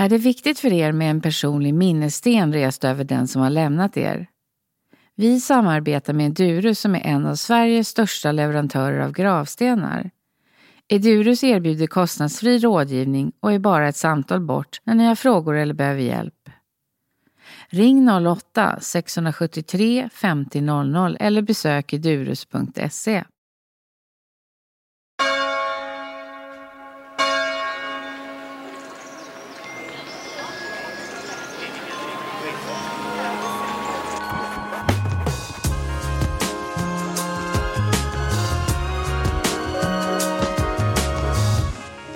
Är det viktigt för er med en personlig minnessten rest över den som har lämnat er? Vi samarbetar med Durus som är en av Sveriges största leverantörer av gravstenar. Edurus erbjuder kostnadsfri rådgivning och är bara ett samtal bort när ni har frågor eller behöver hjälp. Ring 08-673 50 00 eller besök edurus.se.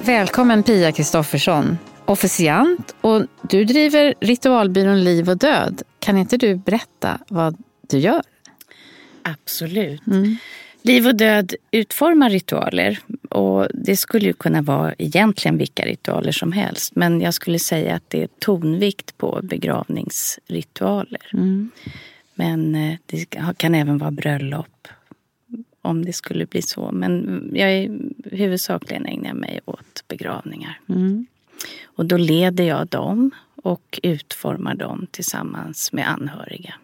Välkommen Pia Kristoffersson, officiant och du driver ritualbyrån Liv och död. Kan inte du berätta vad du gör? Absolut. Mm. Liv och död utformar ritualer och det skulle ju kunna vara egentligen vilka ritualer som helst. Men jag skulle säga att det är tonvikt på begravningsritualer. Mm. Men eh, det kan även vara bröllop om det skulle bli så. Men jag är huvudsakligen ägnar mig åt begravningar. Mm. Och då leder jag dem och utformar dem tillsammans med anhöriga.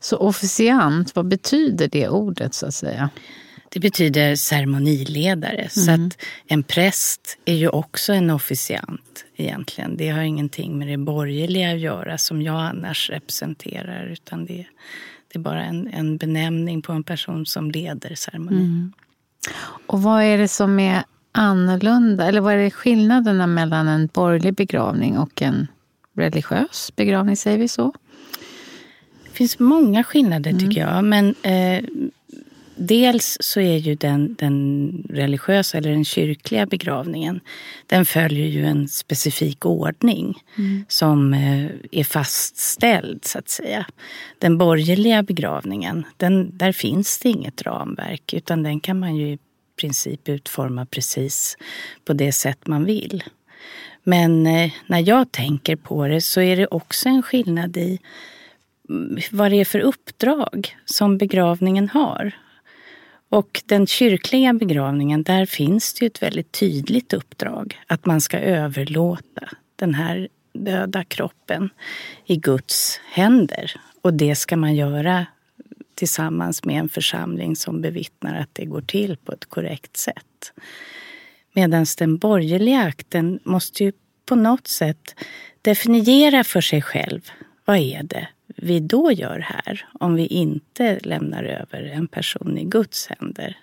Så officiant, vad betyder det ordet så att säga? Det betyder ceremoniledare. Mm. Så att en präst är ju också en officiant egentligen. Det har ingenting med det borgerliga att göra som jag annars representerar. Utan det, det är bara en, en benämning på en person som leder ceremonin. Mm. Och vad är det som är annorlunda, eller vad är skillnaderna mellan en borgerlig begravning och en religiös begravning, säger vi så? Det finns många skillnader mm. tycker jag. Men eh, dels så är ju den, den religiösa eller den kyrkliga begravningen, den följer ju en specifik ordning mm. som eh, är fastställd så att säga. Den borgerliga begravningen, den, där finns det inget ramverk utan den kan man ju princip utforma precis på det sätt man vill. Men eh, när jag tänker på det så är det också en skillnad i mm, vad det är för uppdrag som begravningen har. Och den kyrkliga begravningen, där finns det ju ett väldigt tydligt uppdrag. Att man ska överlåta den här döda kroppen i Guds händer. Och det ska man göra tillsammans med en församling som bevittnar att det går till på ett korrekt sätt. Medan den borgerliga akten måste ju på något sätt definiera för sig själv. Vad är det vi då gör här om vi inte lämnar över en person i Guds händer?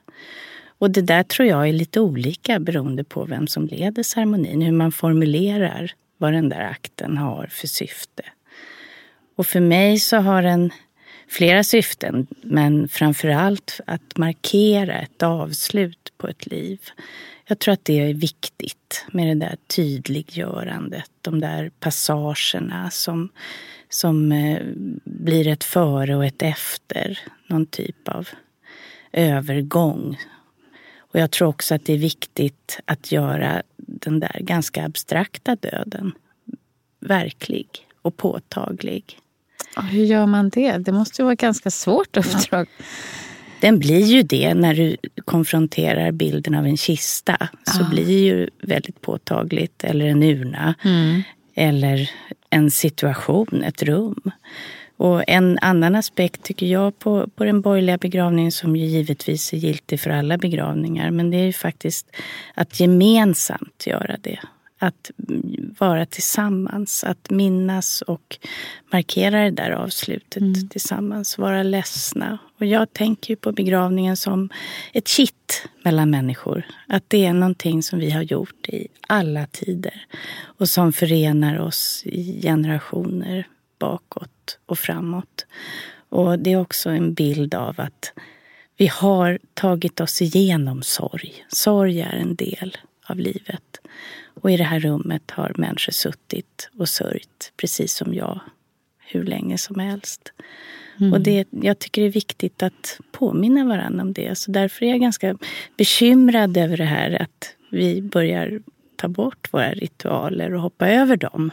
Och det där tror jag är lite olika beroende på vem som leder ceremonin, hur man formulerar vad den där akten har för syfte. Och för mig så har den flera syften, men framför allt att markera ett avslut på ett liv. Jag tror att det är viktigt med det där tydliggörandet, de där passagerna som, som eh, blir ett före och ett efter, någon typ av övergång. Och jag tror också att det är viktigt att göra den där ganska abstrakta döden verklig och påtaglig. Hur gör man det? Det måste ju vara ett ganska svårt uppdrag. Ja. Den blir ju det när du konfronterar bilden av en kista. Så blir ju väldigt påtagligt. Eller en urna. Mm. Eller en situation, ett rum. Och en annan aspekt tycker jag på, på den borgerliga begravningen som ju givetvis är giltig för alla begravningar. Men det är ju faktiskt att gemensamt göra det att vara tillsammans, att minnas och markera det där avslutet mm. tillsammans, vara ledsna. Och jag tänker på begravningen som ett kitt mellan människor. Att det är någonting som vi har gjort i alla tider och som förenar oss i generationer bakåt och framåt. Och det är också en bild av att vi har tagit oss igenom sorg. Sorg är en del av livet. Och i det här rummet har människor suttit och sörjt, precis som jag, hur länge som helst. Mm. Och det, jag tycker det är viktigt att påminna varandra om det. Så därför är jag ganska bekymrad över det här att vi börjar ta bort våra ritualer och hoppa över dem.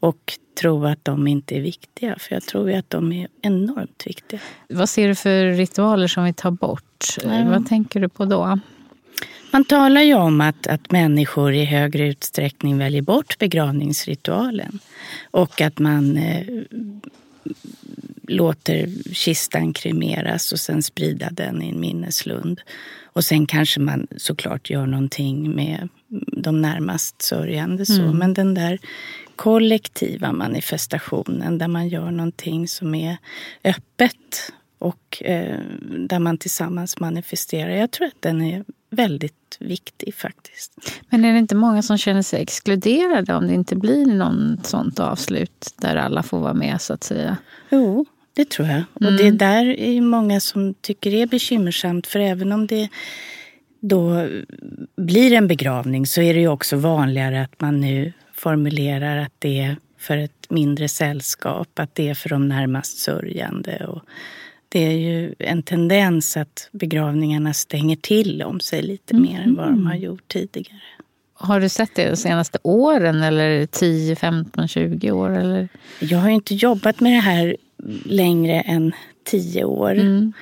Och tro att de inte är viktiga. För jag tror att de är enormt viktiga. Vad ser du för ritualer som vi tar bort? Mm. Vad tänker du på då? Man talar ju om att, att människor i högre utsträckning väljer bort begravningsritualen och att man eh, låter kistan kremeras och sen sprida den i en minneslund. Och sen kanske man såklart gör någonting med de närmast sörjande. Så. Mm. Men den där kollektiva manifestationen där man gör någonting som är öppet och eh, där man tillsammans manifesterar. Jag tror att den är väldigt viktig faktiskt. Men är det inte många som känner sig exkluderade om det inte blir något sånt avslut där alla får vara med så att säga? Jo, det tror jag. Mm. Och det mm. där är många som tycker är bekymmersamt för även om det då blir en begravning så är det ju också vanligare att man nu formulerar att det är för ett mindre sällskap, att det är för de närmast sörjande. Och det är ju en tendens att begravningarna stänger till om sig lite mm. mer än vad de har gjort tidigare. Har du sett det de senaste åren eller 10, 15, 20 år? Eller? Jag har inte jobbat med det här längre än 10 år. Mm.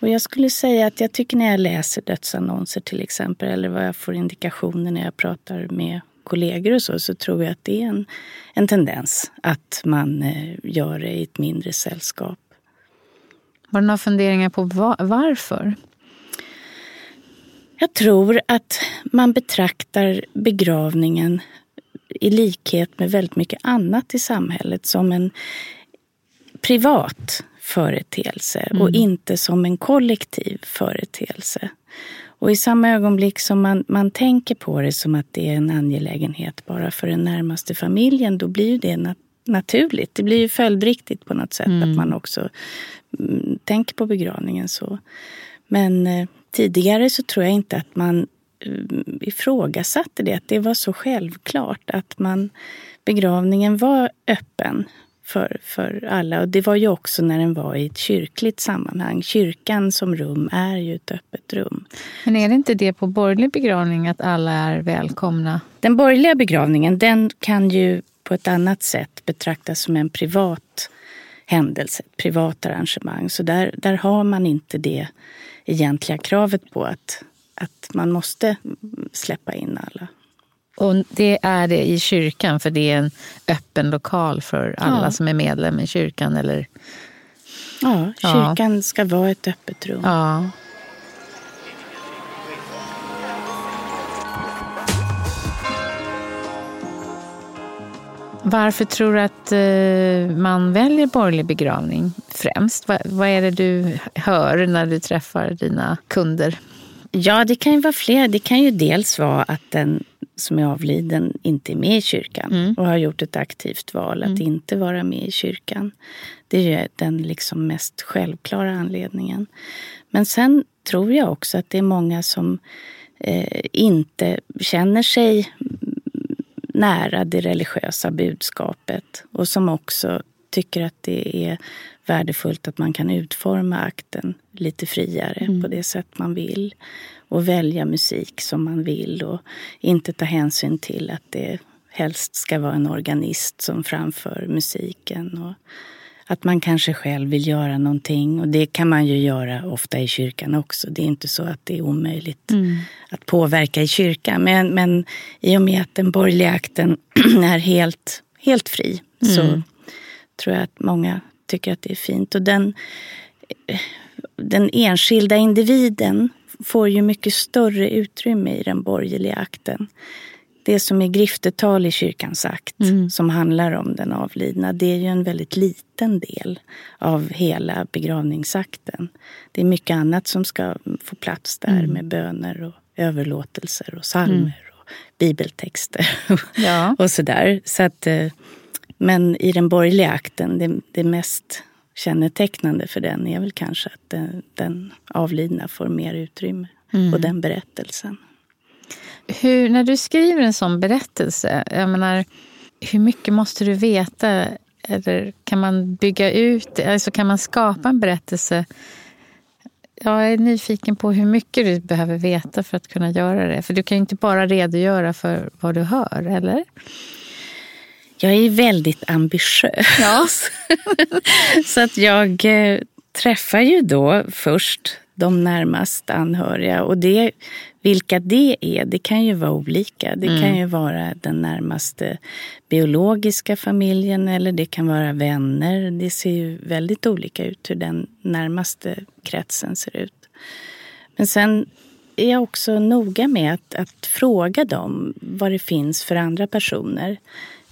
Och jag skulle säga att jag tycker när jag läser dödsannonser till exempel eller vad jag får indikationer när jag pratar med kollegor och så, så tror jag att det är en, en tendens att man eh, gör det i ett mindre sällskap. Har du några funderingar på varför? Jag tror att man betraktar begravningen i likhet med väldigt mycket annat i samhället som en privat företeelse mm. och inte som en kollektiv företeelse. Och i samma ögonblick som man, man tänker på det som att det är en angelägenhet bara för den närmaste familjen, då blir det naturligt. Det blir ju följdriktigt på något sätt mm. att man också mm, tänker på begravningen så. Men eh, tidigare så tror jag inte att man mm, ifrågasatte det, att det var så självklart att man begravningen var öppen för, för alla. Och det var ju också när den var i ett kyrkligt sammanhang. Kyrkan som rum är ju ett öppet rum. Men är det inte det på borgerlig begravning att alla är välkomna? Den borgerliga begravningen den kan ju på ett annat sätt betraktas som en privat händelse, ett privat arrangemang. Så där, där har man inte det egentliga kravet på att, att man måste släppa in alla. Och det är det i kyrkan, för det är en öppen lokal för alla ja. som är medlem i kyrkan? Eller? Ja, kyrkan ja. ska vara ett öppet rum. Ja. Varför tror du att eh, man väljer borgerlig begravning främst? Vad är det du hör när du träffar dina kunder? Ja, det kan ju vara fler. Det kan ju dels vara att den som är avliden inte är med i kyrkan mm. och har gjort ett aktivt val att mm. inte vara med i kyrkan. Det är ju den liksom mest självklara anledningen. Men sen tror jag också att det är många som eh, inte känner sig nära det religiösa budskapet och som också tycker att det är värdefullt att man kan utforma akten lite friare mm. på det sätt man vill och välja musik som man vill och inte ta hänsyn till att det helst ska vara en organist som framför musiken. Och att man kanske själv vill göra någonting och det kan man ju göra ofta i kyrkan också. Det är inte så att det är omöjligt mm. att påverka i kyrkan. Men, men i och med att den borgerliga akten är helt, helt fri mm. så tror jag att många tycker att det är fint. Och den, den enskilda individen får ju mycket större utrymme i den borgerliga akten. Det som är griftetal i kyrkans akt, mm. som handlar om den avlidna, det är ju en väldigt liten del av hela begravningsakten. Det är mycket annat som ska få plats där mm. med böner och överlåtelser och psalmer mm. och bibeltexter ja. och sådär. Så att, eh, men i den borgerliga akten, det, det mest kännetecknande för den är väl kanske att den, den avlidna får mer utrymme mm. och den berättelsen. Hur, när du skriver en sån berättelse, jag menar, hur mycket måste du veta? Eller kan man bygga ut, alltså kan man skapa en berättelse? Jag är nyfiken på hur mycket du behöver veta för att kunna göra det. För du kan ju inte bara redogöra för vad du hör, eller? Jag är väldigt ambitiös. Ja. så att jag eh, träffar ju då först de närmast anhöriga. Och det, vilka det är, det kan ju vara olika. Det mm. kan ju vara den närmaste biologiska familjen eller det kan vara vänner. Det ser ju väldigt olika ut hur den närmaste kretsen ser ut. Men sen är jag också noga med att, att fråga dem vad det finns för andra personer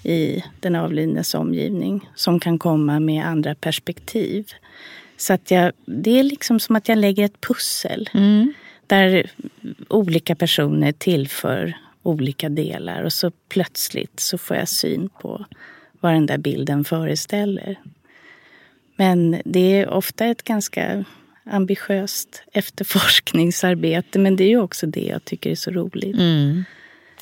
i den avlidnes omgivning som kan komma med andra perspektiv. Så att jag, det är liksom som att jag lägger ett pussel mm. där olika personer tillför olika delar och så plötsligt så får jag syn på vad den där bilden föreställer. Men det är ofta ett ganska ambitiöst efterforskningsarbete men det är ju också det jag tycker är så roligt. Mm.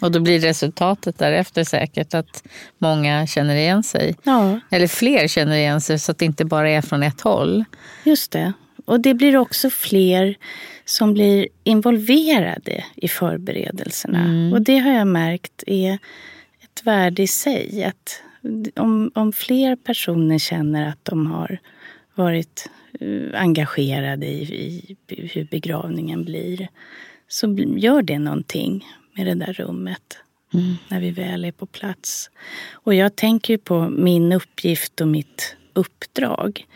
Och då blir resultatet därefter säkert att många känner igen sig. Ja. Eller fler känner igen sig så att det inte bara är från ett håll. Just det. Och det blir också fler som blir involverade i förberedelserna. Mm. Och det har jag märkt är ett värde i sig. Att om, om fler personer känner att de har varit uh, engagerade i, i hur begravningen blir så gör det någonting med det där rummet. Mm. När vi väl är på plats. Och jag tänker ju på min uppgift och mitt uppdrag.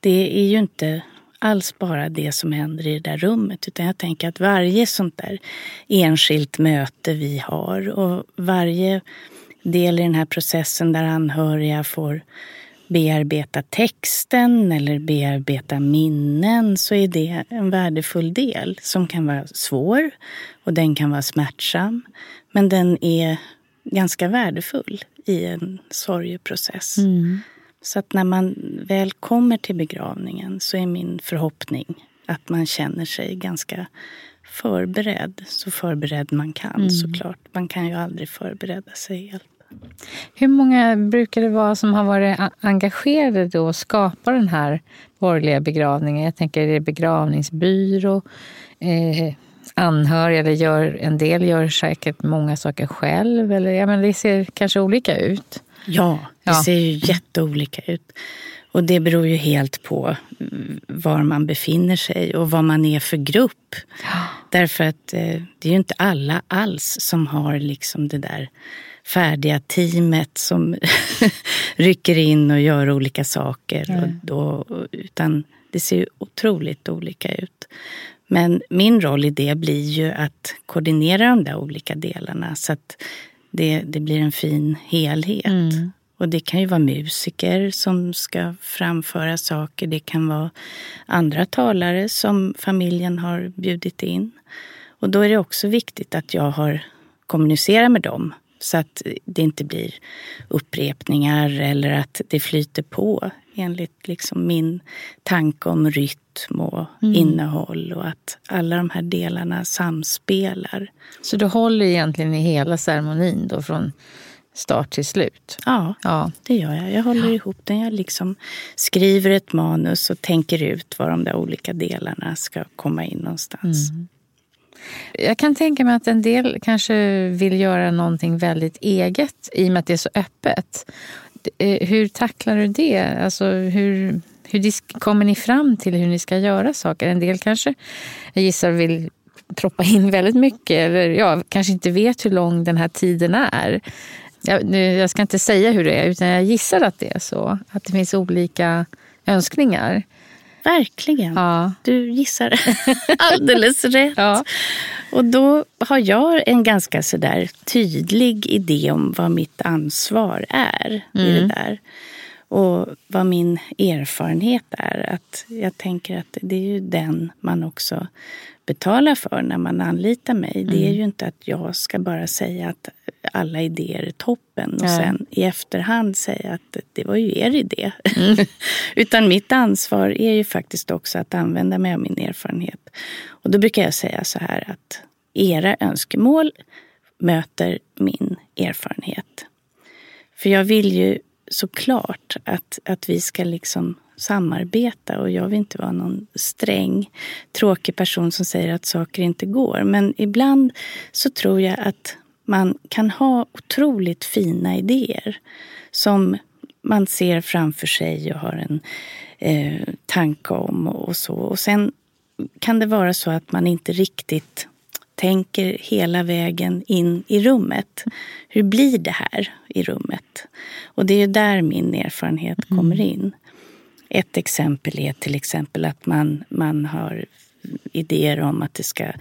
Det är ju inte alls bara det som händer i det där rummet. Utan jag tänker att varje sånt där enskilt möte vi har och varje del i den här processen där anhöriga får bearbeta texten eller bearbeta minnen så är det en värdefull del som kan vara svår och den kan vara smärtsam. Men den är ganska värdefull i en sorgeprocess. Mm. Så att när man väl kommer till begravningen så är min förhoppning att man känner sig ganska förberedd. Så förberedd man kan mm. såklart. Man kan ju aldrig förbereda sig helt. Hur många brukar det vara som har varit engagerade då och skapar den här borgerliga begravningen? Jag tänker, är det begravningsbyrå? Eh, anhöriga, eller gör, en del gör säkert många saker själv. Eller, ja, men det ser kanske olika ut. Ja, det ja. ser ju jätteolika ut. Och det beror ju helt på var man befinner sig och vad man är för grupp. Ja. Därför att eh, det är ju inte alla alls som har liksom det där färdiga teamet som rycker in och gör olika saker. Och då, utan det ser ju otroligt olika ut. Men min roll i det blir ju att koordinera de där olika delarna så att det, det blir en fin helhet. Mm. Och det kan ju vara musiker som ska framföra saker. Det kan vara andra talare som familjen har bjudit in. Och då är det också viktigt att jag har kommunicerat med dem så att det inte blir upprepningar eller att det flyter på enligt liksom min tanke om rytm och mm. innehåll och att alla de här delarna samspelar. Så du håller egentligen i hela ceremonin då från start till slut? Ja, ja. det gör jag. Jag håller ja. ihop den. Jag liksom skriver ett manus och tänker ut var de där olika delarna ska komma in någonstans. Mm. Jag kan tänka mig att en del kanske vill göra någonting väldigt eget i och med att det är så öppet. Eh, hur tacklar du det? Alltså hur, hur kommer ni fram till hur ni ska göra saker? En del kanske, jag gissar, vill proppa in väldigt mycket eller ja, kanske inte vet hur lång den här tiden är. Jag, jag ska inte säga hur det är, utan jag gissar att det är så. Att det finns olika önskningar. Verkligen. Ja. Du gissar alldeles rätt. Ja. Och då har jag en ganska sådär tydlig idé om vad mitt ansvar är mm. i det mm. där. Och vad min erfarenhet är. Att jag tänker att det är ju den man också betalar för när man anlitar mig. Mm. Det är mm. ju inte att jag ska bara säga att alla idéer är toppen och ja. sen i efterhand säga att det var ju er idé. Mm. Utan mitt ansvar är ju faktiskt också att använda mig av min erfarenhet. Och då brukar jag säga så här att era önskemål möter min erfarenhet. För jag vill ju såklart att, att vi ska liksom samarbeta och jag vill inte vara någon sträng, tråkig person som säger att saker inte går. Men ibland så tror jag att man kan ha otroligt fina idéer som man ser framför sig och har en eh, tanke om och så. Och sen kan det vara så att man inte riktigt tänker hela vägen in i rummet. Hur blir det här i rummet? Och det är ju där min erfarenhet mm. kommer in. Ett exempel är till exempel att man, man har idéer om att det ska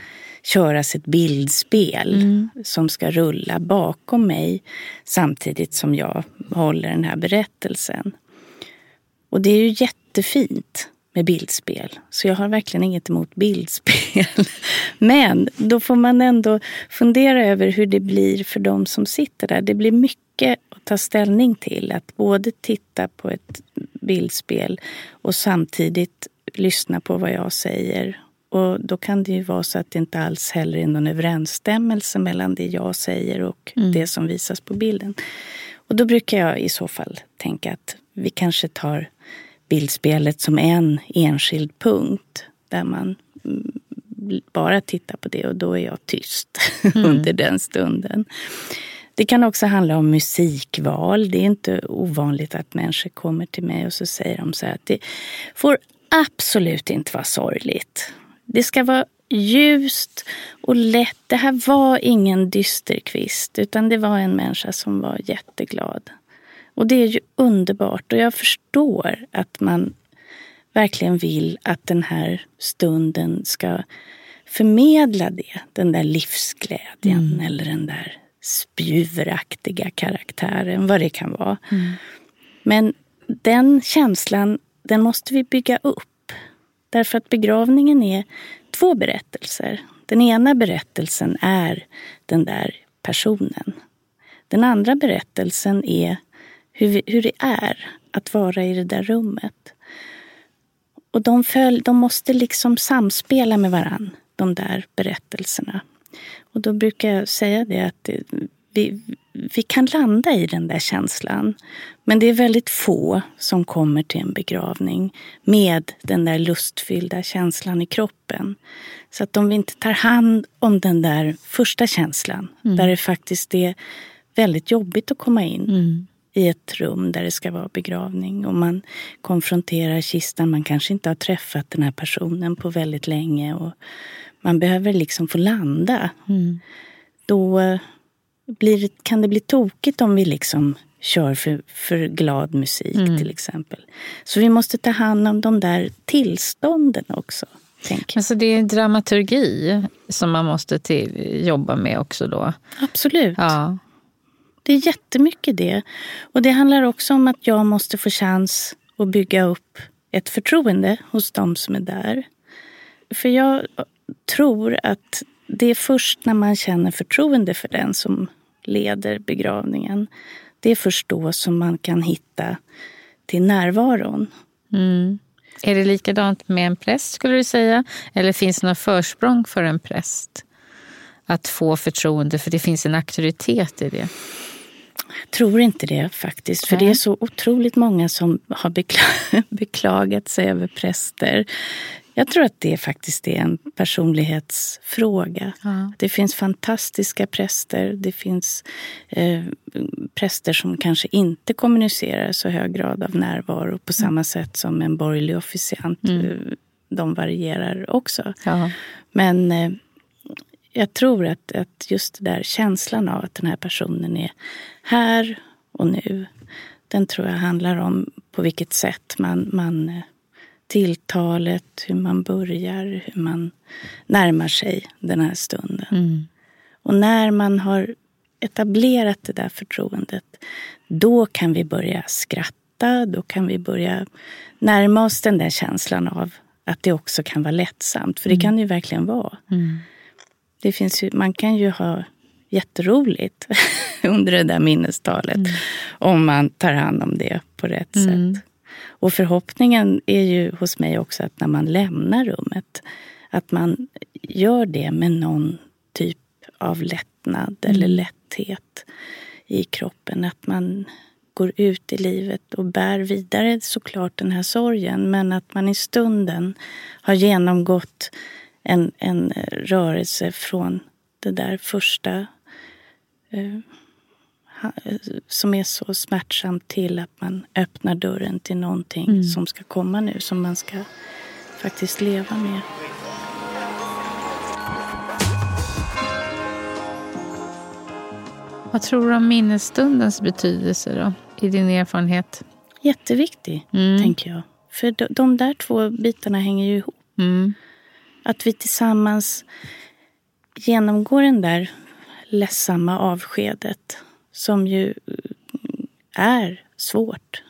köras ett bildspel mm. som ska rulla bakom mig samtidigt som jag håller den här berättelsen. Och det är ju jättefint med bildspel. Så jag har verkligen inget emot bildspel. Men då får man ändå fundera över hur det blir för de som sitter där. Det blir mycket att ta ställning till. Att både titta på ett bildspel och samtidigt lyssna på vad jag säger. Och då kan det ju vara så att det inte alls heller är någon överensstämmelse mellan det jag säger och mm. det som visas på bilden. Och då brukar jag i så fall tänka att vi kanske tar bildspelet som en enskild punkt där man mm, bara tittar på det och då är jag tyst mm. under den stunden. Det kan också handla om musikval. Det är inte ovanligt att människor kommer till mig och så säger de så här att det får absolut inte vara sorgligt. Det ska vara ljust och lätt. Det här var ingen dysterkvist utan det var en människa som var jätteglad. Och det är ju underbart och jag förstår att man verkligen vill att den här stunden ska förmedla det. Den där livsglädjen mm. eller den där spjuveraktiga karaktären, vad det kan vara. Mm. Men den känslan, den måste vi bygga upp. Därför att begravningen är två berättelser. Den ena berättelsen är den där personen. Den andra berättelsen är hur, vi, hur det är att vara i det där rummet. Och de, följ, de måste liksom samspela med varann, de där berättelserna. Och då brukar jag säga det att vi, vi kan landa i den där känslan. Men det är väldigt få som kommer till en begravning med den där lustfyllda känslan i kroppen. Så att om vi inte tar hand om den där första känslan, mm. där det faktiskt är väldigt jobbigt att komma in. Mm i ett rum där det ska vara begravning och man konfronterar kistan. Man kanske inte har träffat den här personen på väldigt länge och man behöver liksom få landa. Mm. Då blir det, kan det bli tokigt om vi liksom kör för, för glad musik mm. till exempel. Så vi måste ta hand om de där tillstånden också. Men så det är dramaturgi som man måste till, jobba med också då? Absolut. Ja. Det är jättemycket det. Och det handlar också om att jag måste få chans att bygga upp ett förtroende hos de som är där. För jag tror att det är först när man känner förtroende för den som leder begravningen. Det är först då som man kan hitta till närvaron. Mm. Är det likadant med en präst skulle du säga? Eller finns det något försprång för en präst? Att få förtroende, för det finns en auktoritet i det. Jag tror inte det faktiskt. För Nej. det är så otroligt många som har beklagat sig över präster. Jag tror att det faktiskt är en personlighetsfråga. Ja. Det finns fantastiska präster. Det finns eh, präster som kanske inte kommunicerar så hög grad av närvaro på mm. samma sätt som en borgerlig officiant. Mm. Eh, de varierar också. Ja. Men eh, jag tror att, att just det där känslan av att den här personen är här och nu. Den tror jag handlar om på vilket sätt man, man eh, tilltalet, hur man börjar, hur man närmar sig den här stunden. Mm. Och när man har etablerat det där förtroendet, då kan vi börja skratta, då kan vi börja närma oss den där känslan av att det också kan vara lättsamt. För det mm. kan det ju verkligen vara. Mm. Det finns ju, man kan ju ha jätteroligt under det där minnestalet mm. om man tar hand om det på rätt mm. sätt. Och förhoppningen är ju hos mig också att när man lämnar rummet att man gör det med någon typ av lättnad mm. eller lätthet i kroppen. Att man går ut i livet och bär vidare såklart den här sorgen men att man i stunden har genomgått en, en rörelse från det där första eh, som är så smärtsamt till att man öppnar dörren till någonting mm. som ska komma nu, som man ska faktiskt leva med. Vad tror du om minnesstundens betydelse då, i din erfarenhet? Jätteviktig, mm. tänker jag. För de, de, där två bitarna hänger ju ihop. Mm. Att vi tillsammans genomgår den där ledsamma avskedet som ju är svårt.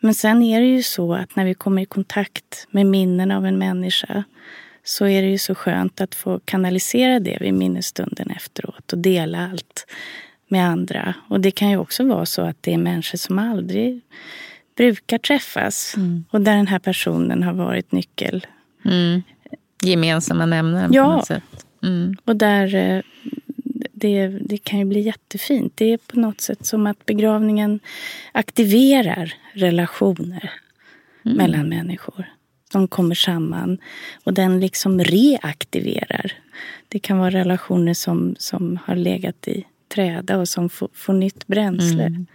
Men sen är det ju så att när vi kommer i kontakt med minnen av en människa så är det ju så skönt att få kanalisera det vid minnesstunden efteråt och dela allt med andra. Och det kan ju också vara så att det är människor som aldrig brukar träffas mm. och där den här personen har varit nyckel. Mm. Gemensamma nämnaren ja. på något sätt. Mm. Och där eh, det, det kan ju bli jättefint. Det är på något sätt som att begravningen aktiverar relationer mm. mellan människor. De kommer samman och den liksom reaktiverar. Det kan vara relationer som, som har legat i träda och som får, får nytt bränsle. Mm.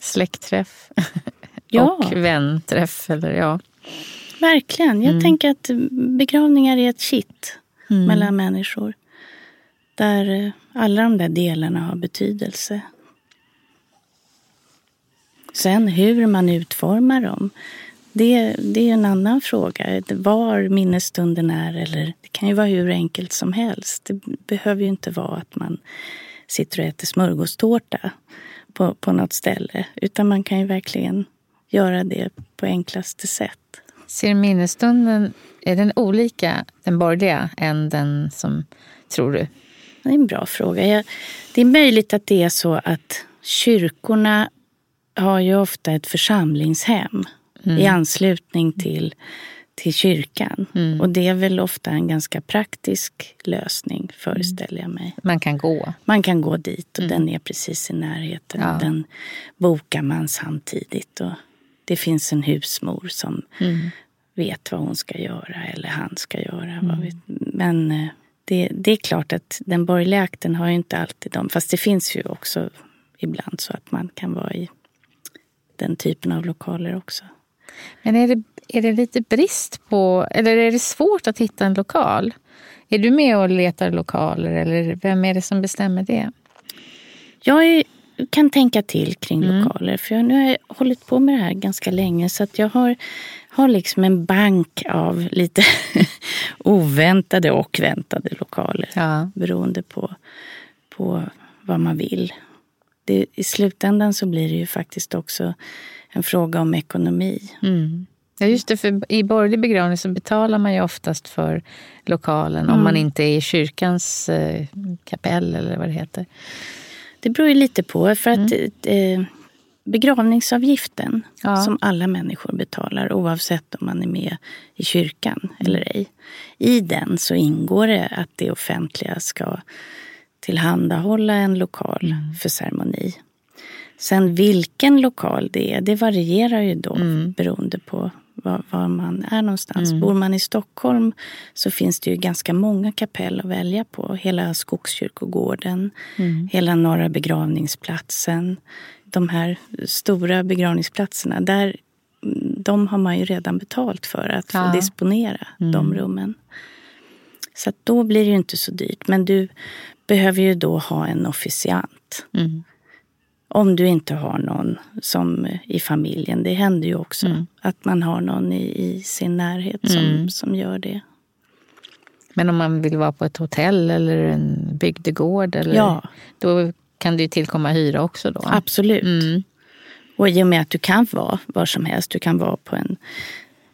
Släktträff ja. och vänträff. Eller, ja. Verkligen. Jag mm. tänker att begravningar är ett kitt mm. mellan människor. Där eh, alla de där delarna har betydelse. Sen hur man utformar dem, det, det är en annan fråga. Var minnesstunden är, eller det kan ju vara hur enkelt som helst. Det behöver ju inte vara att man sitter och äter smörgåstårta på, på något ställe. Utan man kan ju verkligen göra det på enklaste sätt. Ser minnesstunden, är den olika, den borgerliga, än den som, tror du, det är en bra fråga. Jag, det är möjligt att det är så att kyrkorna har ju ofta ett församlingshem mm. i anslutning till, till kyrkan. Mm. Och det är väl ofta en ganska praktisk lösning, föreställer jag mig. Man kan gå. Man kan gå dit och mm. den är precis i närheten. Ja. Den bokar man samtidigt. Och det finns en husmor som mm. vet vad hon ska göra eller han ska göra. Mm. Men eh, det, det, är klart att den borgerliga akten har ju inte alltid dem. Fast det finns ju också ibland så att man kan vara i den typen av lokaler också. Men är det, är det lite brist på, eller är det svårt att hitta en lokal? Är du med och letar lokaler eller vem är det som bestämmer det? Jag är, kan tänka till kring mm. lokaler. För jag, nu har jag hållit på med det här ganska länge så att jag har har liksom en bank av lite oväntade och väntade lokaler. Ja. Beroende på, på vad man vill. Det, I slutändan så blir det ju faktiskt också en fråga om ekonomi. Mm. Ja, just det. För I borgerlig begravning så betalar man ju oftast för lokalen mm. om man inte är i kyrkans eh, kapell eller vad det heter. Det beror ju lite på. för att mm. eh, begravningsavgiften ja. som alla människor betalar oavsett om man är med i kyrkan eller ej. I den så ingår det att det offentliga ska tillhandahålla en lokal mm. för ceremoni. Sen vilken lokal det är, det varierar ju då mm. beroende på var, var, man är någonstans. Mm. Bor man i Stockholm så finns det ju ganska många kapell att välja på. Hela Skogskyrkogården, mm. hela Norra begravningsplatsen, de här stora begravningsplatserna, där, de har man ju redan betalt för att ja. få disponera mm. de rummen. Så då blir det ju inte så dyrt. Men du behöver ju då ha en officiant. Mm. Om du inte har någon som i familjen. Det händer ju också mm. att man har någon i, i sin närhet som, mm. som gör det. Men om man vill vara på ett hotell eller en bygdegård, eller, ja. då kan det ju tillkomma hyra också då. Absolut. Mm. Och i och med att du kan vara var som helst. Du kan vara på en,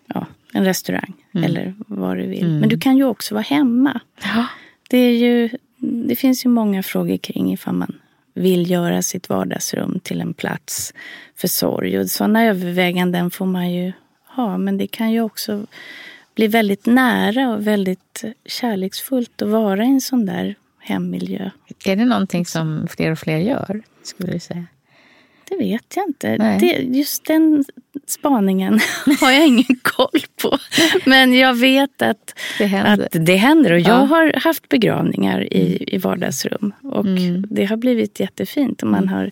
ja, en restaurang mm. eller vad du vill. Mm. Men du kan ju också vara hemma. Ja. Det, är ju, det finns ju många frågor kring ifall man vill göra sitt vardagsrum till en plats för sorg. Och sådana överväganden får man ju ha. Men det kan ju också bli väldigt nära och väldigt kärleksfullt att vara i en sån där hemmiljö. Är det någonting som fler och fler gör, skulle du säga? Det vet jag inte. Det, just den spaningen har jag ingen koll på. Men jag vet att det händer. Att det händer. Och jag har haft begravningar i, i vardagsrum. Och mm. det har blivit jättefint. Och man mm. har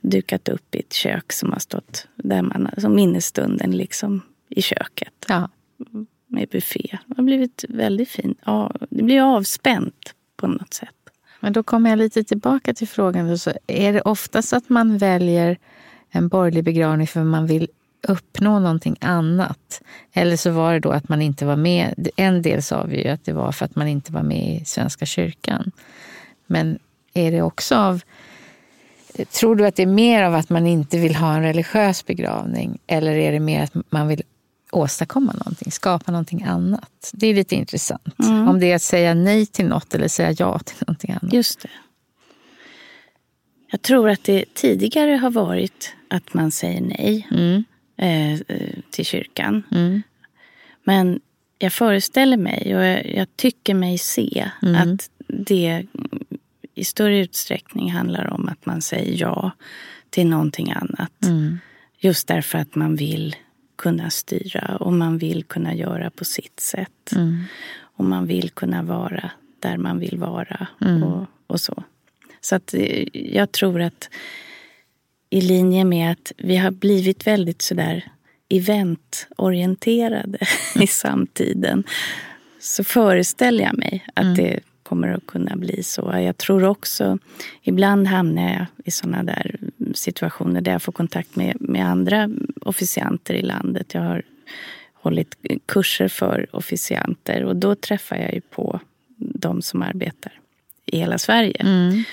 dukat upp i ett kök som har stått där man, som minnesstunden liksom i köket. Ja. Med buffé. Det har blivit väldigt fint. Ja, det blir avspänt på något sätt. Men då kommer jag lite tillbaka till frågan. Så är det oftast att man väljer en borgerlig begravning för man vill uppnå någonting annat? Eller så var det då att man inte var med. En del sa vi ju att det var för att man inte var med i Svenska kyrkan. Men är det också av... Tror du att det är mer av att man inte vill ha en religiös begravning? Eller är det mer att man vill åstadkomma någonting, skapa någonting annat? Det är lite intressant. Mm. Om det är att säga nej till något eller säga ja till någonting annat. Just det. Jag tror att det tidigare har varit att man säger nej mm. eh, till kyrkan. Mm. Men jag föreställer mig och jag, jag tycker mig se mm. att det i större utsträckning handlar om att man säger ja till någonting annat. Mm. Just därför att man vill kunna styra och man vill kunna göra på sitt sätt. Mm. Och man vill kunna vara där man vill vara mm. och, och, så. Så att eh, jag tror att i linje med att vi har blivit väldigt sådär eventorienterade i samtiden så föreställer jag mig att mm. det kommer att kunna bli så. Jag tror också, ibland hamnar jag i sådana där situationer där jag får kontakt med, med andra officianter i landet. Jag har hållit kurser för officianter och då träffar jag ju på de som arbetar i hela Sverige. Mm.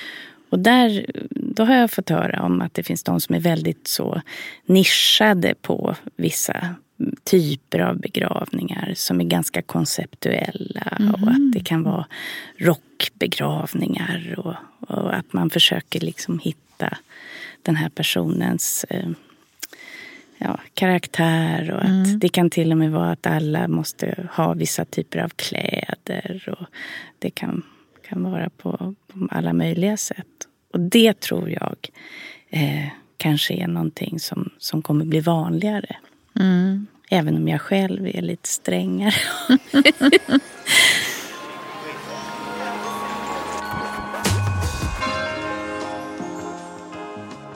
Och där, då har jag fått höra om att det finns de som är väldigt så nischade på vissa typer av begravningar som är ganska konceptuella. Mm. Och att det kan vara rockbegravningar och, och, att man försöker liksom hitta den här personens eh, ja, karaktär. Och mm. att det kan till och med vara att alla måste ha vissa typer av kläder. Och det kan, kan vara på, på alla möjliga sätt. Och det tror jag eh, kanske är någonting som, som kommer bli vanligare. Mm. Även om jag själv är lite strängare.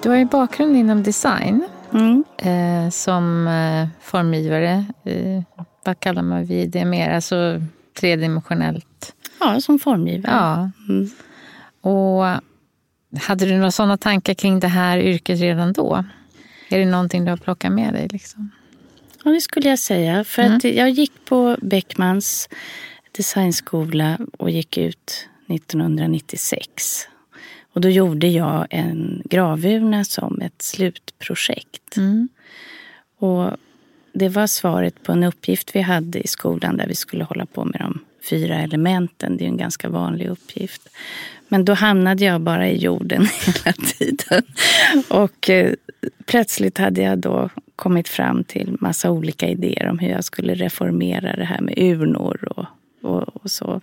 du har ju bakgrund inom design. Mm. Eh, som eh, formgivare. Eh, vad kallar man vid det mer? Alltså tredimensionellt? Ja, som formgivare. Ja. Mm. Och hade du några sådana tankar kring det här yrket redan då? Är det någonting du har plockat med dig? Liksom? Ja, det skulle jag säga. För mm. att jag gick på Beckmans designskola och gick ut 1996. Och då gjorde jag en gravurna som ett slutprojekt. Mm. Och det var svaret på en uppgift vi hade i skolan där vi skulle hålla på med de fyra elementen. Det är en ganska vanlig uppgift. Men då hamnade jag bara i jorden hela tiden. Och eh, plötsligt hade jag då kommit fram till massa olika idéer om hur jag skulle reformera det här med urnor och, och, och så.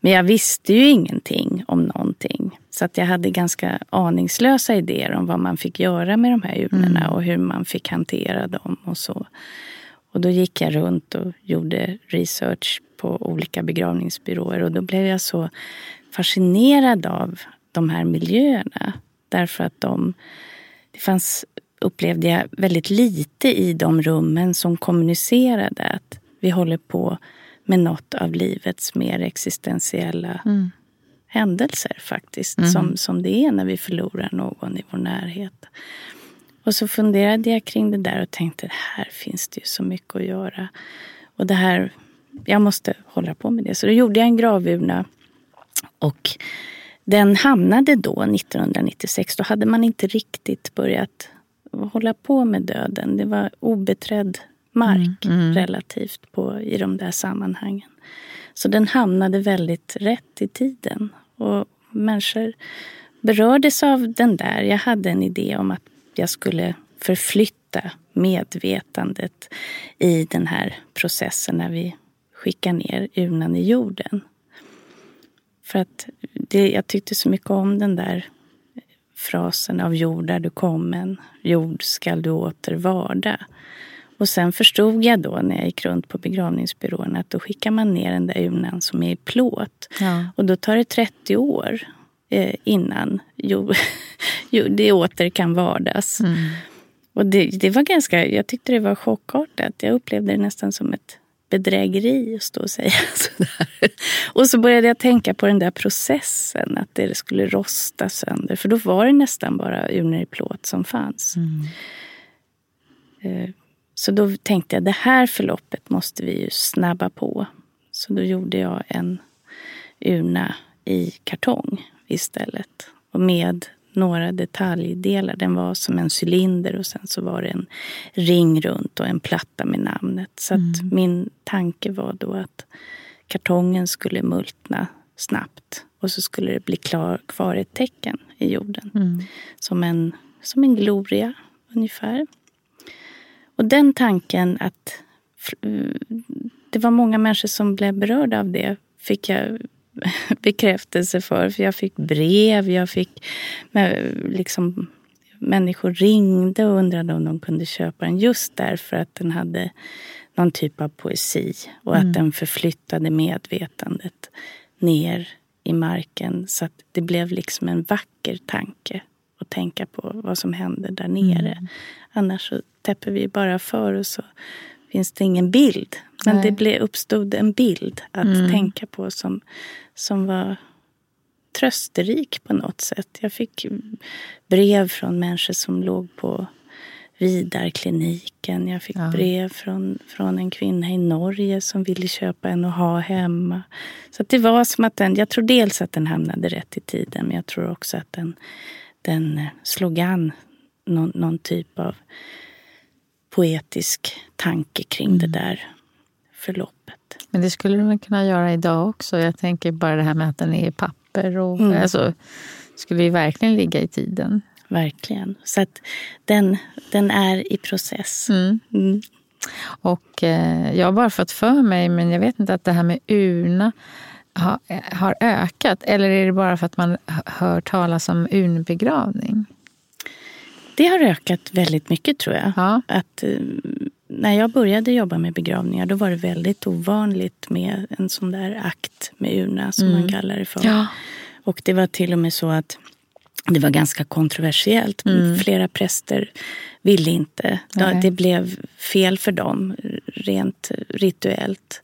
Men jag visste ju ingenting om någonting. Så att jag hade ganska aningslösa idéer om vad man fick göra med de här urnorna mm. och hur man fick hantera dem och så. Och då gick jag runt och gjorde research på olika begravningsbyråer och då blev jag så fascinerad av de här miljöerna. Därför att de, det fanns, upplevde jag, väldigt lite i de rummen som kommunicerade att vi håller på med något av livets mer existentiella mm. händelser faktiskt. Mm. Som, som det är när vi förlorar någon i vår närhet. Och så funderade jag kring det där och tänkte här finns det ju så mycket att göra. Och det här, jag måste hålla på med det. Så då gjorde jag en gravurna och den hamnade då 1996. Då hade man inte riktigt börjat hålla på med döden. Det var obeträdd mark mm, mm. relativt på, i de där sammanhangen. Så den hamnade väldigt rätt i tiden. Och människor berördes av den där. Jag hade en idé om att jag skulle förflytta medvetandet i den här processen när vi skickar ner urnan i jorden. För att det, jag tyckte så mycket om den där frasen av jord där du kommen, jord skall du åter varda. Och sen förstod jag då när jag gick runt på begravningsbyrån att då skickar man ner den där urnan som är i plåt. Ja. Och då tar det 30 år eh, innan jo, jo, det åter kan vardas. Mm. Och det, det, var ganska, jag tyckte det var chockartat. Jag upplevde det nästan som ett bedrägeri att stå och säga sådär. Och så började jag tänka på den där processen, att det skulle rosta sönder. För då var det nästan bara urnor i plåt som fanns. Mm. Eh, så då tänkte jag, det här förloppet måste vi ju snabba på. Så då gjorde jag en urna i kartong istället. Och med några detaljdelar. Den var som en cylinder och sen så var det en ring runt och en platta med namnet. Så mm. min tanke var då att kartongen skulle multna snabbt och så skulle det bli klar, kvar ett tecken i jorden. Mm. Som, en, som en gloria ungefär. Och den tanken att det var många människor som blev berörda av det fick jag bekräftelse för. För jag fick brev, jag fick liksom människor ringde och undrade om de kunde köpa den just därför att den hade någon typ av poesi och mm. att den förflyttade medvetandet ner i marken så att det blev liksom en vacker tanke att tänka på vad som händer där nere. Mm. Annars så täpper vi bara för och så finns det ingen bild. Men Nej. det blev, uppstod en bild att mm. tänka på som, som var trösterik på något sätt. Jag fick brev från människor som låg på Vidarkliniken. Jag fick ja. brev från, från en kvinna i Norge som ville köpa en och ha hemma. Så det var som att den, jag tror dels att den hamnade rätt i tiden men jag tror också att den, den slog an någon, någon typ av poetisk tanke kring mm. det där förloppet. Men det skulle du kunna göra idag också. Jag tänker bara det här med att den är i papper. Och, mm. alltså, skulle ju verkligen ligga i tiden. Verkligen. Så att den, den är i process. Mm. Mm. Och eh, jag har bara fått för mig, men jag vet inte att det här med urna har, har ökat. Eller är det bara för att man hör talas om urnbegravning? Det har ökat väldigt mycket tror jag. Ja. Att, eh, när jag började jobba med begravningar då var det väldigt ovanligt med en sån där akt med urna som mm. man kallar det för. Ja. Och det var till och med så att det var ganska kontroversiellt. Mm. Flera präster ville inte. Okay. Det blev fel för dem rent rituellt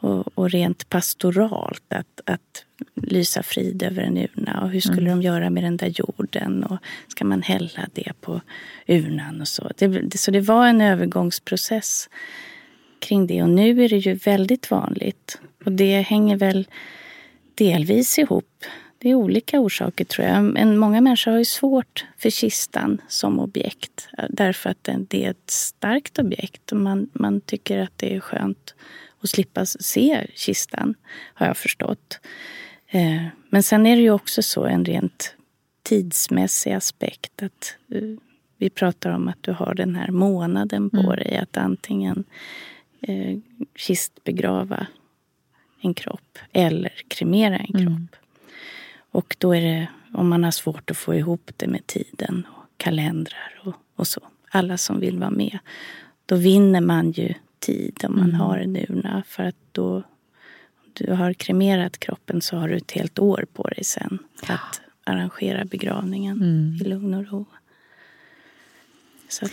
och, och rent pastoralt att, att lysa frid över en urna. Och hur skulle mm. de göra med den där jorden? Och ska man hälla det på urnan och så? Det, så det var en övergångsprocess kring det. Och nu är det ju väldigt vanligt. Och det hänger väl delvis ihop. Det är olika orsaker tror jag. Men många människor har ju svårt för kistan som objekt. Därför att det är ett starkt objekt och man, man tycker att det är skönt att slippa se kistan, har jag förstått. Eh, men sen är det ju också så en rent tidsmässig aspekt att eh, vi pratar om att du har den här månaden på mm. dig att antingen eh, kistbegrava en kropp eller kremera en mm. kropp. Och då är det, om man har svårt att få ihop det med tiden och kalendrar och, och så, alla som vill vara med, då vinner man ju tid om man mm. har en urna. För att då, om du har kremerat kroppen så har du ett helt år på dig sen ja. att arrangera begravningen mm. i lugn och ro. Att...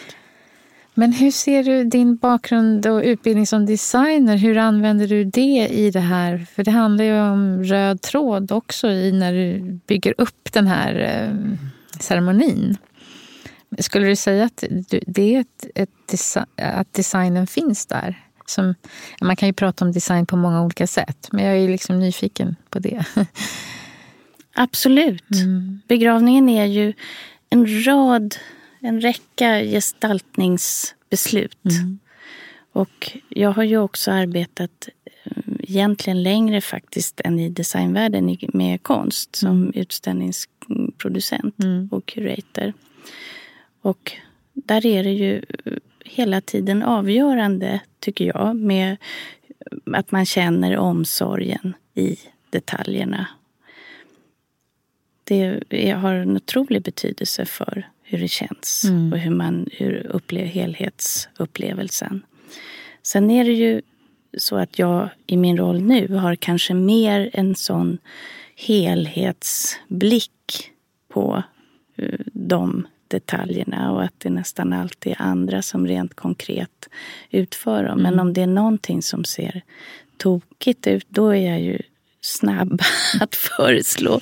Men hur ser du din bakgrund och utbildning som designer? Hur använder du det i det här? För det handlar ju om röd tråd också i när du bygger upp den här eh, ceremonin. Skulle du säga att det är ett, ett att designen finns där? Som, man kan ju prata om design på många olika sätt, men jag är liksom nyfiken på det. Absolut. Mm. Begravningen är ju en rad, en räcka gestaltningsbeslut. Mm. Och jag har ju också arbetat eh, egentligen längre faktiskt än i designvärlden med konst som mm. utställningsproducent mm. och curator. Och där är det ju hela tiden avgörande, tycker jag, med att man känner omsorgen i detaljerna. Det har en otrolig betydelse för hur det känns mm. och hur man hur upplever helhetsupplevelsen. Sen är det ju så att jag i min roll nu har kanske mer en sån helhetsblick på eh, de detaljerna och att det nästan alltid är andra som rent konkret utför dem. Men Mm. om det är någonting som ser tokigt ut, då är jag ju snabb att föreslå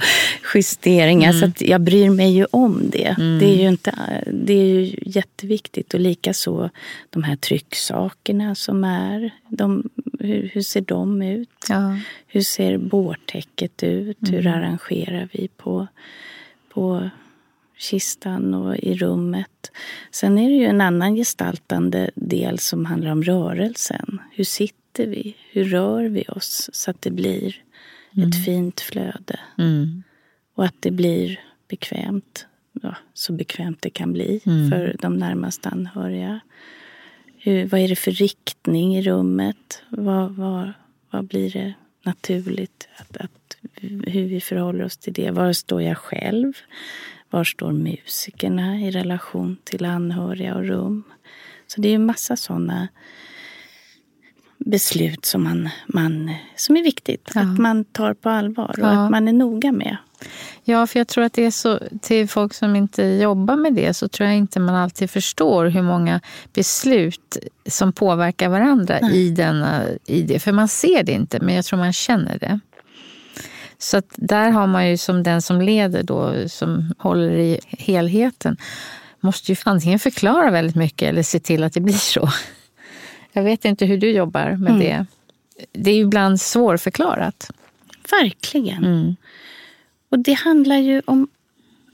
justeringar. Mm. Så att jag bryr mig ju om det. Det, är ju inte, det är ju jätteviktigt. Och likaså de här trycksakerna som är. De, hur, hur ser de ut? Ja. Hur ser bårtäcket ut? Hur Mm. arrangerar vi på, på kistan och i rummet? Sen är det ju en annan gestaltande del som handlar om rörelsen. Hur sitter vi? Hur rör vi oss så att det blir ett fint flöde? Mm. Och att det blir bekvämt. Ja, så bekvämt det kan bli Mm. för de närmaste anhöriga. Hur, vad är det för riktning i rummet? Vad, vad, vad blir det naturligt? Att, att, hur vi förhåller oss till det. Var står jag själv? Var står musikerna i relation till anhöriga och rum? Så det är ju massa sådana beslut som, man, man, som är viktigt Ja. att man tar på allvar och Ja. att man är noga med. Ja, för jag tror att det är så, till folk som inte jobbar med det så tror jag inte man alltid förstår hur många beslut som påverkar varandra i, denna, i det. För man ser det inte, men jag tror man känner det. Så att där har man ju som den som leder då, som håller i helheten, måste ju antingen förklara väldigt mycket eller se till att det blir så. Jag vet inte hur du jobbar med det. Det är ju ibland svårförklarat. Verkligen. Mm. Och det handlar ju om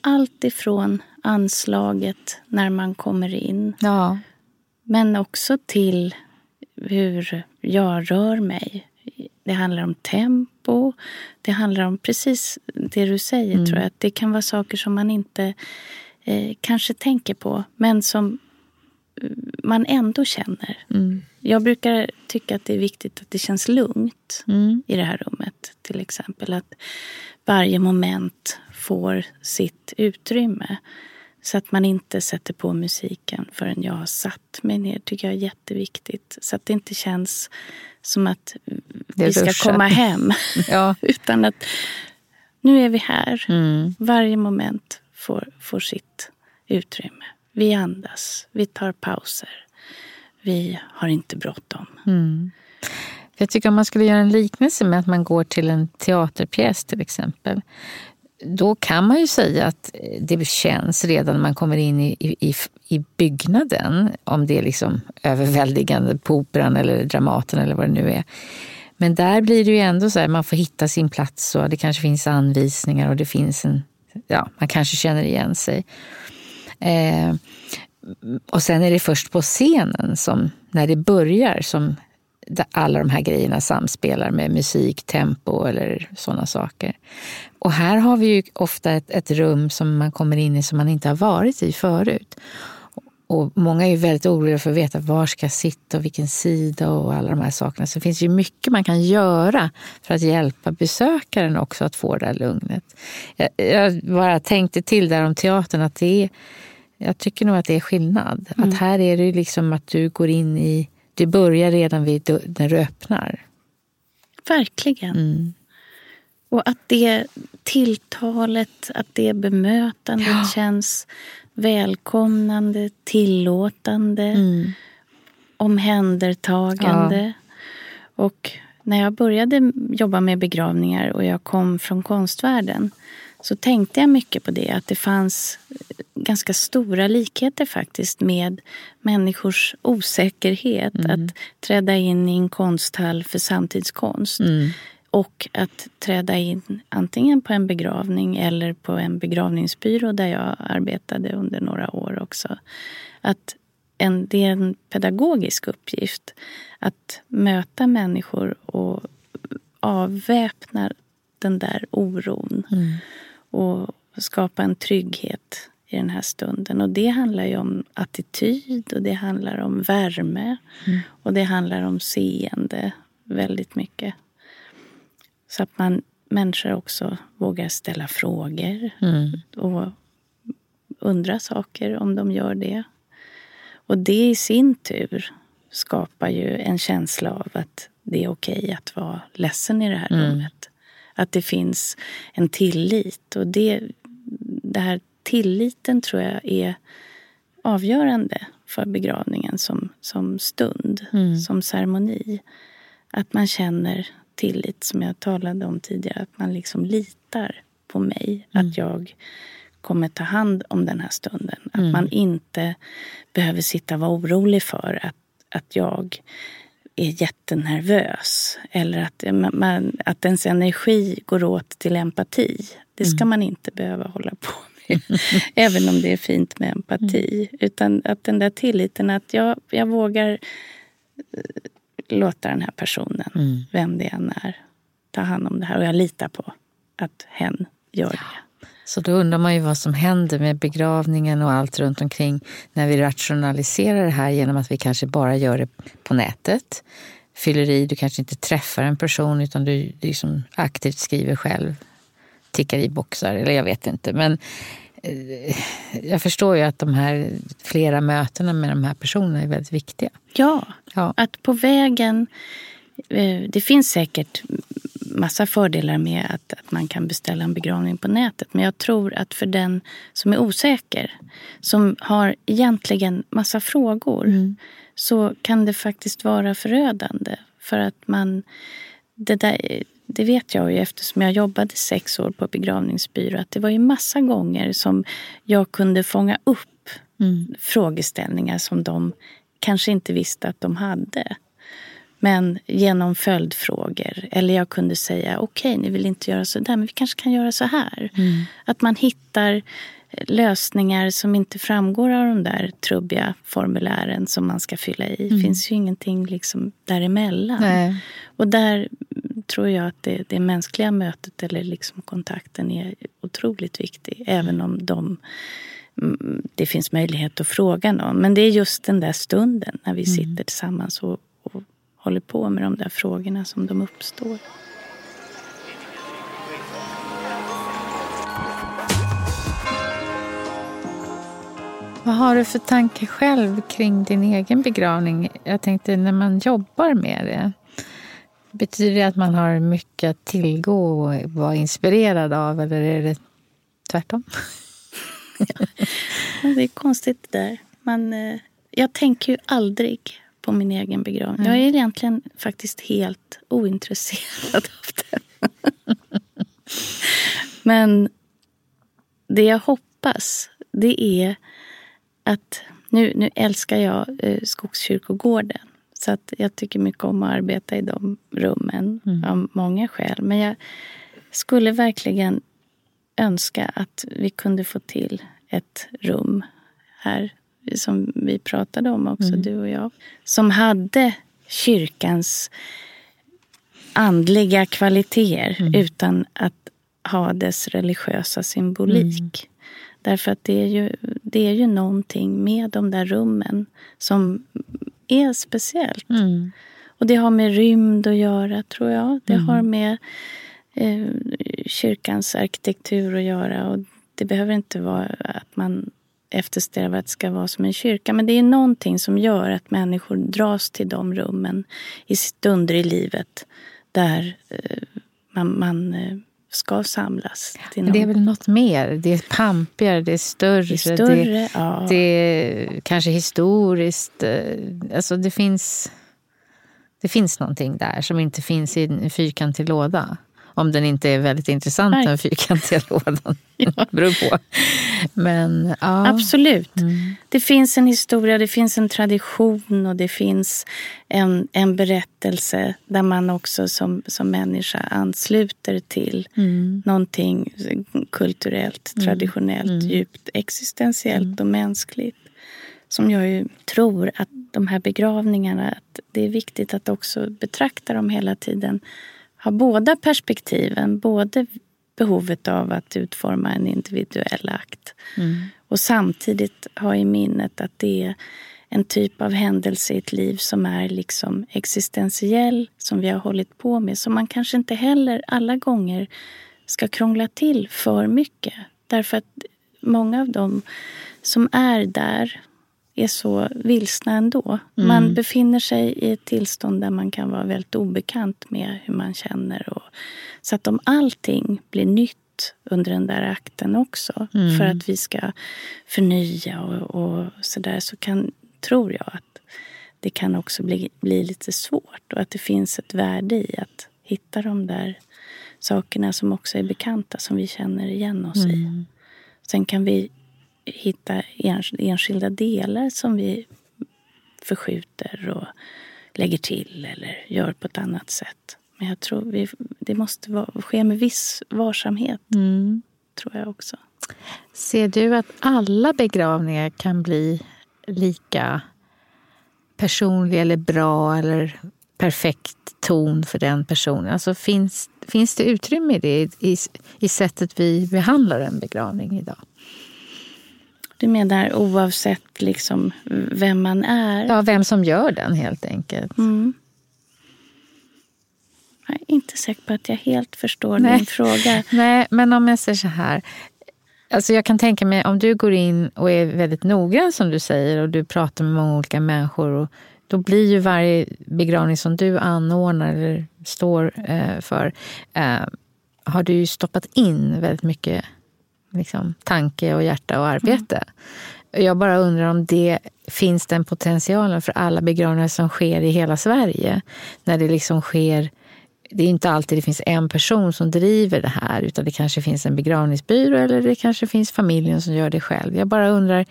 allt ifrån anslaget när man kommer in Ja. men också till hur jag rör mig. Det handlar om tempo. Det handlar om precis det du säger, tror jag. Att det kan vara saker som man inte eh, kanske tänker på men som eh, man ändå känner. Mm. Jag brukar tycka att det är viktigt att det känns lugnt Mm. i det här rummet. Till exempel att varje moment får sitt utrymme. Så att man inte sätter på musiken förrän jag har satt mig ner. tycker jag är jätteviktigt. Så att det inte känns som att vi ska ruschat. komma hem. Ja. Utan att nu är vi här. Mm. Varje moment får, får sitt utrymme. Vi andas, vi tar pauser. Vi har inte bråttom. Mm. Jag tycker om man skulle göra en liknelse med att man går till en teaterpjäs till exempel. Då kan man ju säga att eh, det känns redan när man kommer in i, i, i byggnaden, om det är liksom överväldigande på operan eller Dramaten eller vad det nu är. Men där blir det ju ändå så här, man får hitta sin plats och det kanske finns anvisningar och det finns en, ja, man kanske känner igen sig. Eh, och sen är det först på scenen, som, när det börjar, som där alla de här grejerna samspelar med musik, tempo eller sådana saker. Och här har vi ju ofta ett, ett rum som man kommer in i som man inte har varit i förut. Och många är ju väldigt oroliga för att veta var ska jag sitta och vilken sida och alla de här sakerna. Så det finns ju mycket man kan göra för att hjälpa besökaren också att få det där lugnet. Jag, jag bara tänkte till där om teatern att det är, jag tycker nog att det är skillnad. Att här är det ju liksom att du går in i, du börjar redan vid när du öppnar. Verkligen. Mm. Och att det tilltalet, att det bemötandet Ja. känns välkomnande, tillåtande, Mm. omhändertagande. Och när jag började jobba med begravningar och jag kom från konstvärlden så tänkte jag mycket på det, att det fanns ganska stora likheter faktiskt med människors osäkerhet att träda in i en konsthall för samtidskonst. Mm. Och att träda in antingen på en begravning eller på en begravningsbyrå där jag arbetade under några år också. Att en, det är en pedagogisk uppgift att möta människor och avväpna den där oron. Mm. Och skapa en trygghet i den här stunden. Och det handlar ju om attityd och det handlar om värme. Och det handlar om seende väldigt mycket. Så att man, människor också vågar ställa frågor Mm. och undra saker om de gör det. Och det i sin tur skapar ju en känsla av att det är okej att vara ledsen i det här Mm. rummet. Att det finns en tillit. Och det, det här tilliten tror jag är avgörande för begravningen som, som stund, mm. som ceremoni. Att man känner tillit, som jag talade om tidigare. Att man liksom litar på mig. Mm. Att jag kommer ta hand om den här stunden. Att mm. man inte behöver sitta och vara orolig för att, att jag är jättenervös. Eller att, man, att ens energi går åt till empati. Det ska mm. man inte behöva hålla på med. Även om det är fint med empati. Mm. Utan att den där tilliten att jag, jag vågar eh, låta den här personen, mm. vem det än är, ta hand om det här. Och jag litar på att hen gör det. Så då undrar man ju vad som händer med begravningen och allt runt omkring när vi rationaliserar det här genom att vi kanske bara gör det på nätet. Fylleri, du kanske inte träffar en person utan du liksom aktivt skriver själv. Tickar i boxar, eller jag vet inte. Men eh, jag förstår ju att de här flera mötena med de här personerna är väldigt viktiga. Ja, ja. att på vägen... Eh, det finns säkert massa fördelar med att, att man kan beställa en begravning på nätet. Men jag tror att för den som är osäker, som har egentligen massa frågor, mm. så kan det faktiskt vara förödande. För att man... Det, där, det vet jag ju eftersom jag jobbade sex år på begravningsbyrå. Att det var ju massa gånger som jag kunde fånga upp mm. frågeställningar som de kanske inte visste att de hade. Men genom följdfrågor. Eller jag kunde säga okej, okay, ni vill inte göra så där, men vi kanske kan göra så här. Mm. Att man hittar lösningar som inte framgår av de där trubbiga formulären som man ska fylla i. Det mm. finns ju ingenting liksom däremellan. Nej. Och där tror jag att det, det mänskliga mötet eller liksom kontakten är otroligt viktig. Även om de, mm, det finns möjlighet att fråga någon. Men det är just den där stunden när vi mm. sitter tillsammans och håller på med de där frågorna som de uppstår. Vad har du för tanke själv kring din egen begravning? Jag tänkte när man jobbar med det. Betyder det att man har mycket att tillgå och vara inspirerad av eller är det tvärtom? ja, det är konstigt det där. Man, eh, jag tänker ju aldrig på min egen begravning. Mm. Jag är egentligen faktiskt helt ointresserad av den. Men det jag hoppas, det är att... Nu, nu älskar jag eh, Skogskyrkogården. Så att jag tycker mycket om att arbeta i de rummen mm. av många skäl. Men jag skulle verkligen önska att vi kunde få till ett rum här som vi pratade om också, mm. du och jag. Som hade kyrkans andliga kvaliteter mm. utan att ha dess religiösa symbolik. Mm. Därför att det är, ju, det är ju någonting med de där rummen som är speciellt. Mm. Och det har med rymd att göra, tror jag. Det mm. har med eh, kyrkans arkitektur att göra. Och det behöver inte vara att man eftersträva att det ska vara som en kyrka. Men det är någonting som gör att människor dras till de rummen i stunder i livet där eh, man, man eh, ska samlas. Det är väl något mer? Det är pampigare, det är större. Det är, större, det, ja. det är kanske historiskt. Eh, alltså det finns, det finns någonting där som inte finns i en fyrkantig låda. Om den inte är väldigt intressant, Nej. den fyrkantiga lådan. ja. beror på. Men, ja. Absolut. Mm. Det finns en historia, det finns en tradition och det finns en, en berättelse där man också som, som människa ansluter till mm. någonting kulturellt, mm. traditionellt, mm. djupt existentiellt mm. och mänskligt. Som jag ju tror att de här begravningarna, att det är viktigt att också betrakta dem hela tiden ha båda perspektiven. Både behovet av att utforma en individuell akt mm. och samtidigt ha i minnet att det är en typ av händelse i ett liv som är liksom existentiell, som vi har hållit på med. Som man kanske inte heller alla gånger ska krångla till för mycket. Därför att många av dem som är där är så vilsna ändå. Mm. Man befinner sig i ett tillstånd där man kan vara väldigt obekant med hur man känner. Och, så att om allting blir nytt under den där akten också. Mm. För att vi ska förnya och, och sådär så kan, tror jag att det kan också bli, bli lite svårt. Och att det finns ett värde i att hitta de där sakerna som också är bekanta, som vi känner igen oss i. Mm. Sen kan vi hitta ens- enskilda delar som vi förskjuter och lägger till eller gör på ett annat sätt. Men jag tror vi, det måste vara, ske med viss varsamhet, Mm. tror jag också. Ser du att alla begravningar kan bli lika personliga eller bra eller perfekt ton för den personen? Alltså finns, finns det utrymme i det i, i sättet vi behandlar en begravning idag? Du menar oavsett liksom vem man är? Ja, vem som gör den helt enkelt. Mm. Jag är inte säker på att jag helt förstår Nej. din fråga. Nej, men om jag säger så här. Alltså jag kan tänka mig om du går in och är väldigt noggrann som du säger och du pratar med många olika människor. Och då blir ju varje begravning som du anordnar eller står eh, för eh, har du ju stoppat in väldigt mycket liksom, tanke och hjärta och arbete. Jag bara undrar om det finns den potentialen för alla begravningar som sker i hela Sverige. När det liksom sker det är inte alltid det finns en person som driver det här utan det kanske finns en begravningsbyrå eller det kanske finns familjen som gör det själv. Jag bara undrar,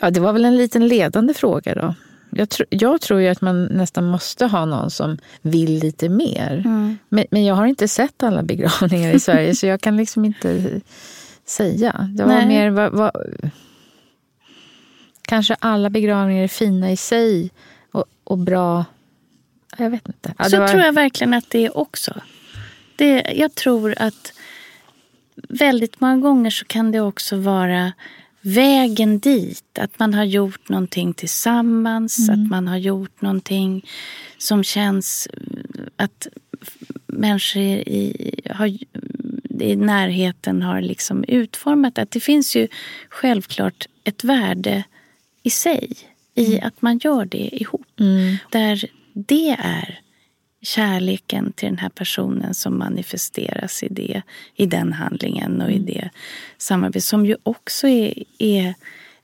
ja det var väl en liten ledande fråga då. Jag, tr jag tror ju att man nästan måste ha någon som vill lite mer. Mm. Men, men jag har inte sett alla begravningar i Sverige så jag kan liksom inte säga. Det var Nej. mer, vad, vad, kanske alla begravningar är fina i sig och, och bra. Jag vet inte. Ja, Så var- tror jag verkligen att det är också. Det, jag tror att väldigt många gånger så kan det också vara vägen dit. Att man har gjort någonting tillsammans. Att man har gjort någonting som känns att människor i, har, i närheten har liksom utformat. Att det finns ju självklart ett värde i sig i att man gör det ihop. Mm. Där det är kärleken till den här personen som manifesteras i, det, i den handlingen och i det samarbetet som ju också är, är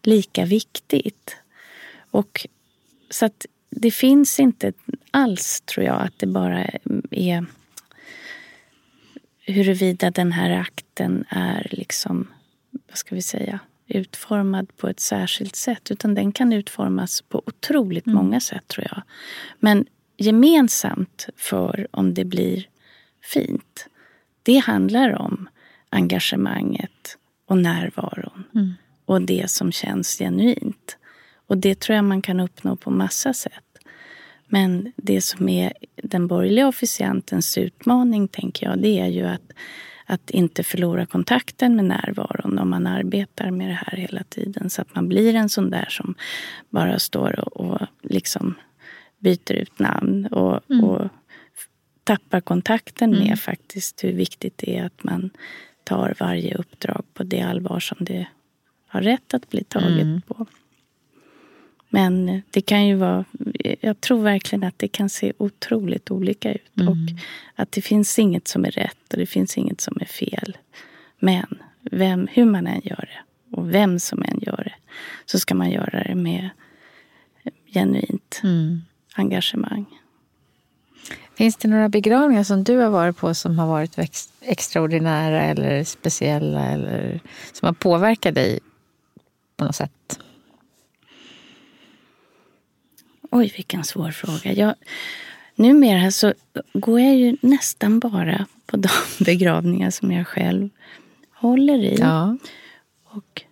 lika viktigt. Och så att det finns inte alls, tror jag, att det bara är huruvida den här akten är liksom, vad ska vi säga, utformad på ett särskilt sätt. Utan den kan utformas på otroligt många sätt tror jag. Men gemensamt för om det blir fint, det handlar om engagemanget och närvaron. Och det som känns genuint. Och det tror jag man kan uppnå på massa sätt. Men det som är den borgerliga officiantens utmaning, tänker jag, det är ju att, att inte förlora kontakten med närvaron om man arbetar med det här hela tiden. Så att man blir en sån där som bara står och, och liksom byter ut namn och, och f- tappar kontakten med faktiskt hur viktigt det är att man tar varje uppdrag på det allvar som det har rätt att bli taget på. Men det kan ju vara, jag tror verkligen att det kan se otroligt olika ut. Och att det finns inget som är rätt och det finns inget som är fel. Men vem, hur man än gör det och vem som än gör det så ska man göra det med genuint Mm. Engagemang. Finns det några begravningar som du har varit på som har varit ex- extraordinära eller speciella eller som har påverkat dig på något sätt? Oj, vilken svår fråga. Jag, numera så går jag ju nästan bara på de begravningar som jag själv håller i. Ja. Och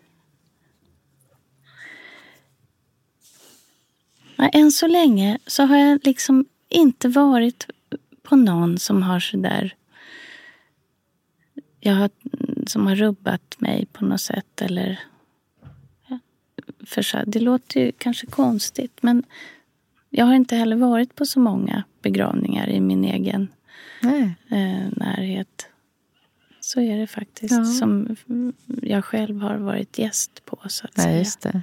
än så länge så har jag liksom inte varit på någon som har sådär jag har, som har rubbat mig på något sätt. Eller, ja, för det låter ju kanske konstigt men jag har inte heller varit på så många begravningar i min egen Nej. eh, närhet. Så är det faktiskt. Ja. Som jag själv har varit gäst på. så att Ja, säga.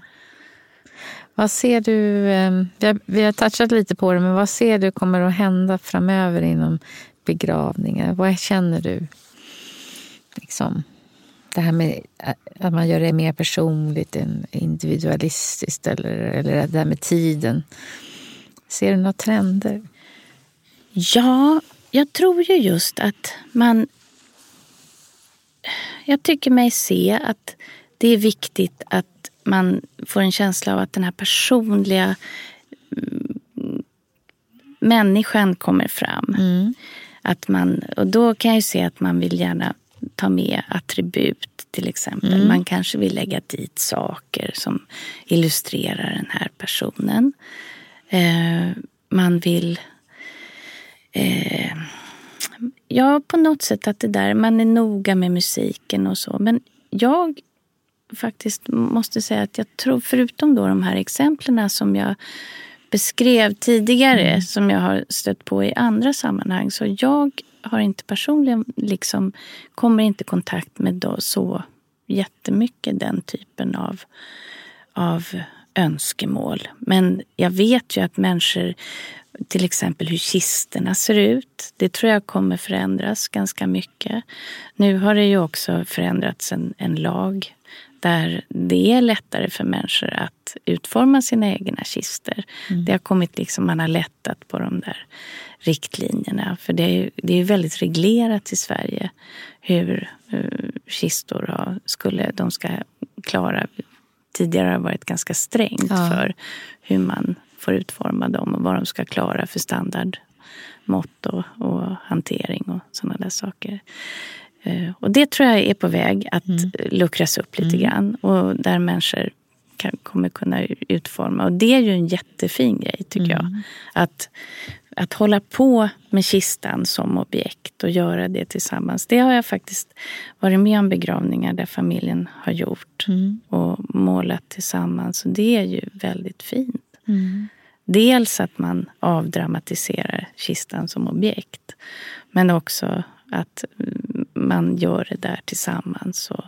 Vad ser du, ehm, vi har, vi har touchat lite på det, men vad ser du kommer att hända framöver inom begravningar? Vad känner du? liksom, det här med eh, att man gör det mer personligt än individualistiskt eller, eller det här med tiden. Ser du några trender? Ja, jag tror ju just att man... Jag tycker mig se att det är viktigt att man får en känsla av att den här personliga mm, människan kommer fram. Mm. Att man, och då kan jag se att man vill gärna ta med attribut till exempel. Mm. Man kanske vill lägga dit saker som illustrerar den här personen. Eh, man vill... Eh, ja, på något sätt att det där, man är noga med musiken och så. Men jag faktiskt måste säga att jag tror, förutom då de här exemplen som jag beskrev tidigare, mm. som jag har stött på i andra sammanhang, så jag har inte personligen liksom, kommer inte i kontakt med då så jättemycket den typen av, av önskemål. Men jag vet ju att människor, till exempel hur kisterna ser ut, det tror jag kommer förändras ganska mycket. Nu har det ju också förändrats en, en lag där det är lättare för människor att utforma sina egna kister. Mm. Det har kommit liksom, man har lättat på de där riktlinjerna. För det är, det är väldigt reglerat i Sverige hur uh, kistor har, skulle, de ska klara. Tidigare har det varit ganska strängt ja. för hur man får utforma dem och vad de ska klara för standardmått och, och hantering och sådana där saker. Uh, och det tror jag är på väg att mm. luckras upp lite mm. grann. Och där människor kan, kommer kunna utforma. Och det är ju en jättefin grej tycker mm. jag. Att att hålla på med kistan som objekt och göra det tillsammans. Det har jag faktiskt varit med om begravningar där familjen har gjort mm. och målat tillsammans. Och det är ju väldigt fint. Mm. Dels att man avdramatiserar kistan som objekt. Men också att man gör det där tillsammans och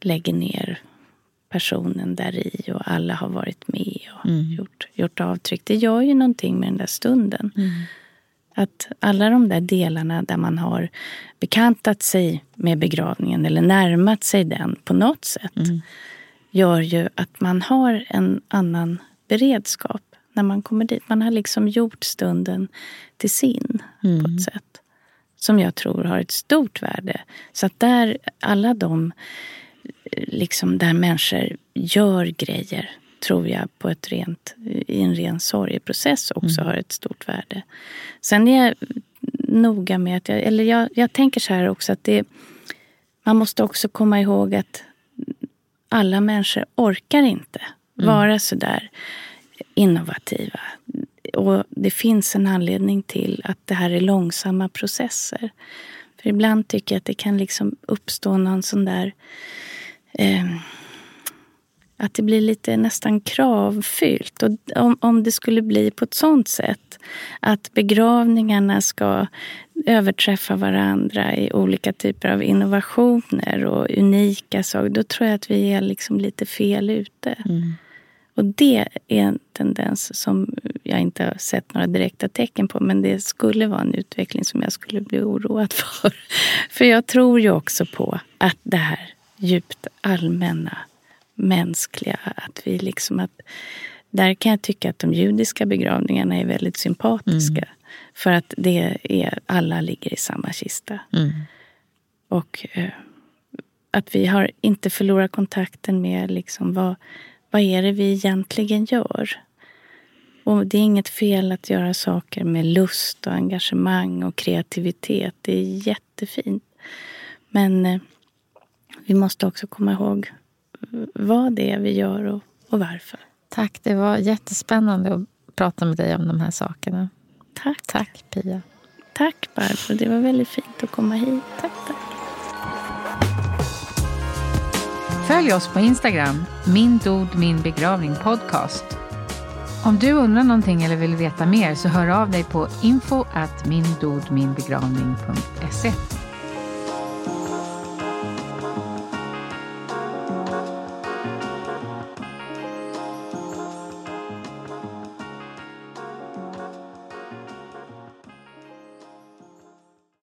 lägger ner personen där i och alla har varit med och mm. gjort, gjort avtryck. Det gör ju någonting med den där stunden. Mm. Att alla de där delarna där man har bekantat sig med begravningen eller närmat sig den på något sätt mm. gör ju att man har en annan beredskap när man kommer dit. Man har liksom gjort stunden till sin på ett mm. sätt som jag tror har ett stort värde. Så att där, alla de liksom där människor gör grejer tror jag på ett rent, i en ren sorgeprocess också mm. har ett stort värde. Sen är jag noga med att jag, eller jag, jag tänker så här också att det, man måste också komma ihåg att alla människor orkar inte mm. vara så där innovativa. Och det finns en anledning till att det här är långsamma processer. För ibland tycker jag att det kan liksom uppstå någon sån där eh, att det blir lite nästan kravfyllt. Och om, om det skulle bli på ett sånt sätt att begravningarna ska överträffa varandra i olika typer av innovationer och unika saker, då tror jag att vi är liksom lite fel ute. Mm. Och det är en tendens som jag inte har sett några direkta tecken på. Men det skulle vara en utveckling som jag skulle bli oroad för. För jag tror ju också på att det här djupt allmänna, mänskliga. Att vi liksom att, där kan jag tycka att de judiska begravningarna är väldigt sympatiska. Mm. För att det är, alla ligger i samma kista. Mm. Och eh, att vi har inte förlorat kontakten med liksom vad, vad är det vi egentligen gör. Och det är inget fel att göra saker med lust och engagemang och kreativitet. Det är jättefint. Men eh, vi måste också komma ihåg vad det är vi gör och, och varför. Tack, det var jättespännande att prata med dig om de här sakerna. Tack. Tack Pia. Tack Barbro, det var väldigt fint att komma hit. Tack, tack. Följ oss på Instagram, min dod min begravning podcast. Om du undrar någonting eller vill veta mer så hör av dig på info at mindodminbegravning.se.